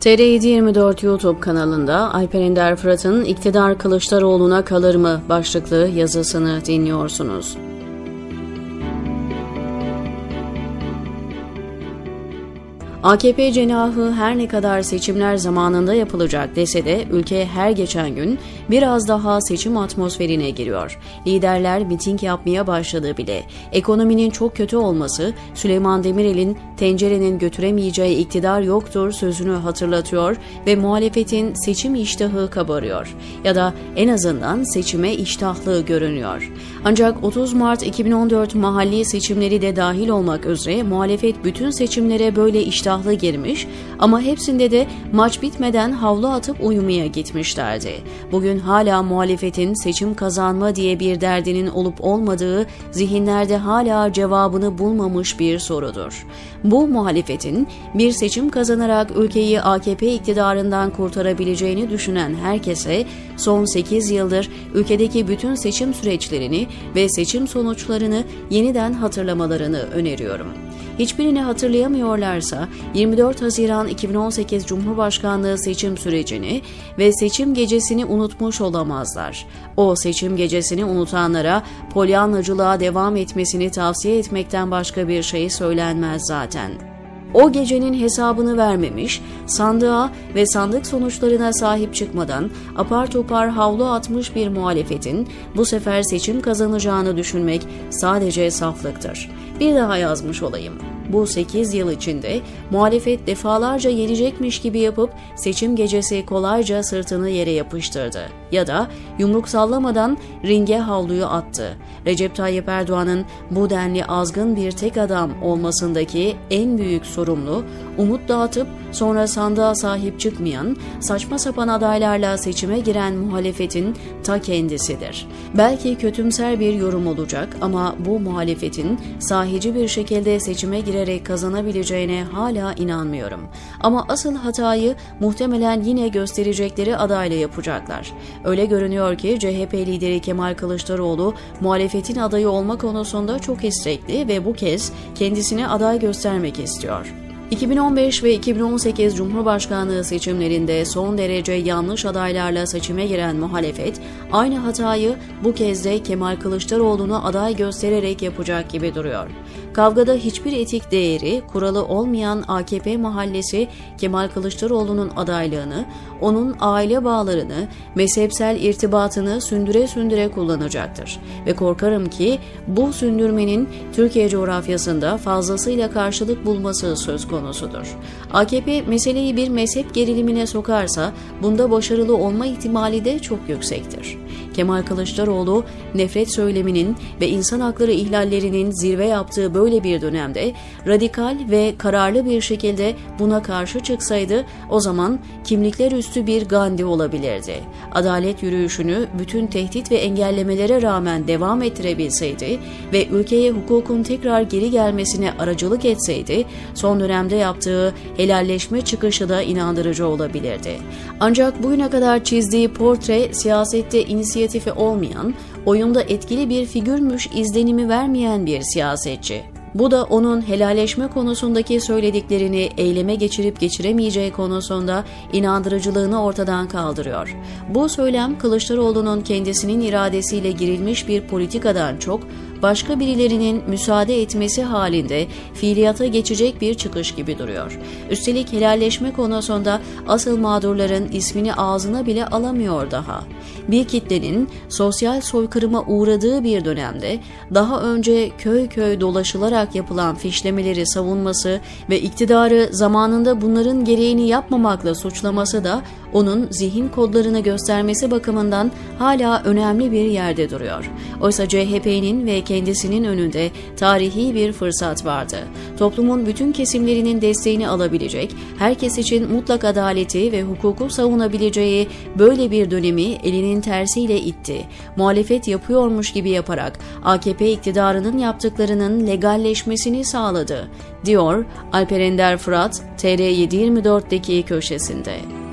TR724 YouTube kanalında Alper Ender Fırat'ın İktidar Kılıçdaroğlu'na kalır mı başlıklı yazısını dinliyorsunuz. AKP cenahı her ne kadar seçimler zamanında yapılacak dese de ülke her geçen gün biraz daha seçim atmosferine giriyor. Liderler miting yapmaya başladı bile. Ekonominin çok kötü olması Süleyman Demirel'in tencerenin götüremeyeceği iktidar yoktur sözünü hatırlatıyor ve muhalefetin seçim iştahı kabarıyor. Ya da en azından seçime iştahlı görünüyor. Ancak 30 Mart 2014 mahalli seçimleri de dahil olmak üzere muhalefet bütün seçimlere böyle iştahlı iştahlı girmiş ama hepsinde de maç bitmeden havlu atıp uyumaya gitmişlerdi. Bugün hala muhalefetin seçim kazanma diye bir derdinin olup olmadığı zihinlerde hala cevabını bulmamış bir sorudur. Bu muhalefetin bir seçim kazanarak ülkeyi AKP iktidarından kurtarabileceğini düşünen herkese son 8 yıldır ülkedeki bütün seçim süreçlerini ve seçim sonuçlarını yeniden hatırlamalarını öneriyorum. Hiçbirini hatırlayamıyorlarsa 24 Haziran 2018 Cumhurbaşkanlığı seçim sürecini ve seçim gecesini unutmuş olamazlar. O seçim gecesini unutanlara polyanlacılığa devam etmesini tavsiye etmekten başka bir şey söylenmez zaten. O gecenin hesabını vermemiş, sandığa ve sandık sonuçlarına sahip çıkmadan apar topar havlu atmış bir muhalefetin bu sefer seçim kazanacağını düşünmek sadece saflıktır. Bir daha yazmış olayım. Bu 8 yıl içinde muhalefet defalarca yenecekmiş gibi yapıp seçim gecesi kolayca sırtını yere yapıştırdı. Ya da yumruk sallamadan ringe havluyu attı. Recep Tayyip Erdoğan'ın bu denli azgın bir tek adam olmasındaki en büyük sorumlu, umut dağıtıp sonra sandığa sahip çıkmayan, saçma sapan adaylarla seçime giren muhalefetin ta kendisidir. Belki kötümser bir yorum olacak ama bu muhalefetin sahici bir şekilde seçime girerek kazanabileceğine hala inanmıyorum. Ama asıl hatayı muhtemelen yine gösterecekleri adayla yapacaklar. Öyle görünüyor ki CHP lideri Kemal Kılıçdaroğlu muhalefetin adayı olma konusunda çok istekli ve bu kez kendisini aday göstermek istiyor. 2015 ve 2018 Cumhurbaşkanlığı seçimlerinde son derece yanlış adaylarla seçime giren muhalefet aynı hatayı bu kez de Kemal Kılıçdaroğlu'nu aday göstererek yapacak gibi duruyor. Kavgada hiçbir etik değeri, kuralı olmayan AKP mahallesi Kemal Kılıçdaroğlu'nun adaylığını, onun aile bağlarını, mezhepsel irtibatını sündüre sündüre kullanacaktır. Ve korkarım ki bu sündürmenin Türkiye coğrafyasında fazlasıyla karşılık bulması söz konusudur. AKP meseleyi bir mezhep gerilimine sokarsa bunda başarılı olma ihtimali de çok yüksektir. Kemal Kılıçdaroğlu nefret söyleminin ve insan hakları ihlallerinin zirve yaptığı böyle bir dönemde radikal ve kararlı bir şekilde buna karşı çıksaydı o zaman kimlikler üstü bir Gandhi olabilirdi. Adalet yürüyüşünü bütün tehdit ve engellemelere rağmen devam ettirebilseydi ve ülkeye hukukun tekrar geri gelmesine aracılık etseydi son dönemde yaptığı helalleşme çıkışı da inandırıcı olabilirdi. Ancak bugüne kadar çizdiği portre siyasette inisiyatifi olmayan, oyunda etkili bir figürmüş izlenimi vermeyen bir siyasetçi. Bu da onun helalleşme konusundaki söylediklerini eyleme geçirip geçiremeyeceği konusunda inandırıcılığını ortadan kaldırıyor. Bu söylem Kılıçdaroğlu'nun kendisinin iradesiyle girilmiş bir politikadan çok başka birilerinin müsaade etmesi halinde fiiliyata geçecek bir çıkış gibi duruyor. Üstelik helalleşme konusunda asıl mağdurların ismini ağzına bile alamıyor daha. Bir kitlenin sosyal soykırıma uğradığı bir dönemde daha önce köy köy dolaşılarak yapılan fişlemeleri savunması ve iktidarı zamanında bunların gereğini yapmamakla suçlaması da onun zihin kodlarını göstermesi bakımından hala önemli bir yerde duruyor. Oysa CHP'nin ve kendisinin önünde tarihi bir fırsat vardı. Toplumun bütün kesimlerinin desteğini alabilecek, herkes için mutlak adaleti ve hukuku savunabileceği böyle bir dönemi elinin tersiyle itti. Muhalefet yapıyormuş gibi yaparak AKP iktidarının yaptıklarının legalleşmesini sağladı, diyor Alper Ender Fırat TR724'deki köşesinde.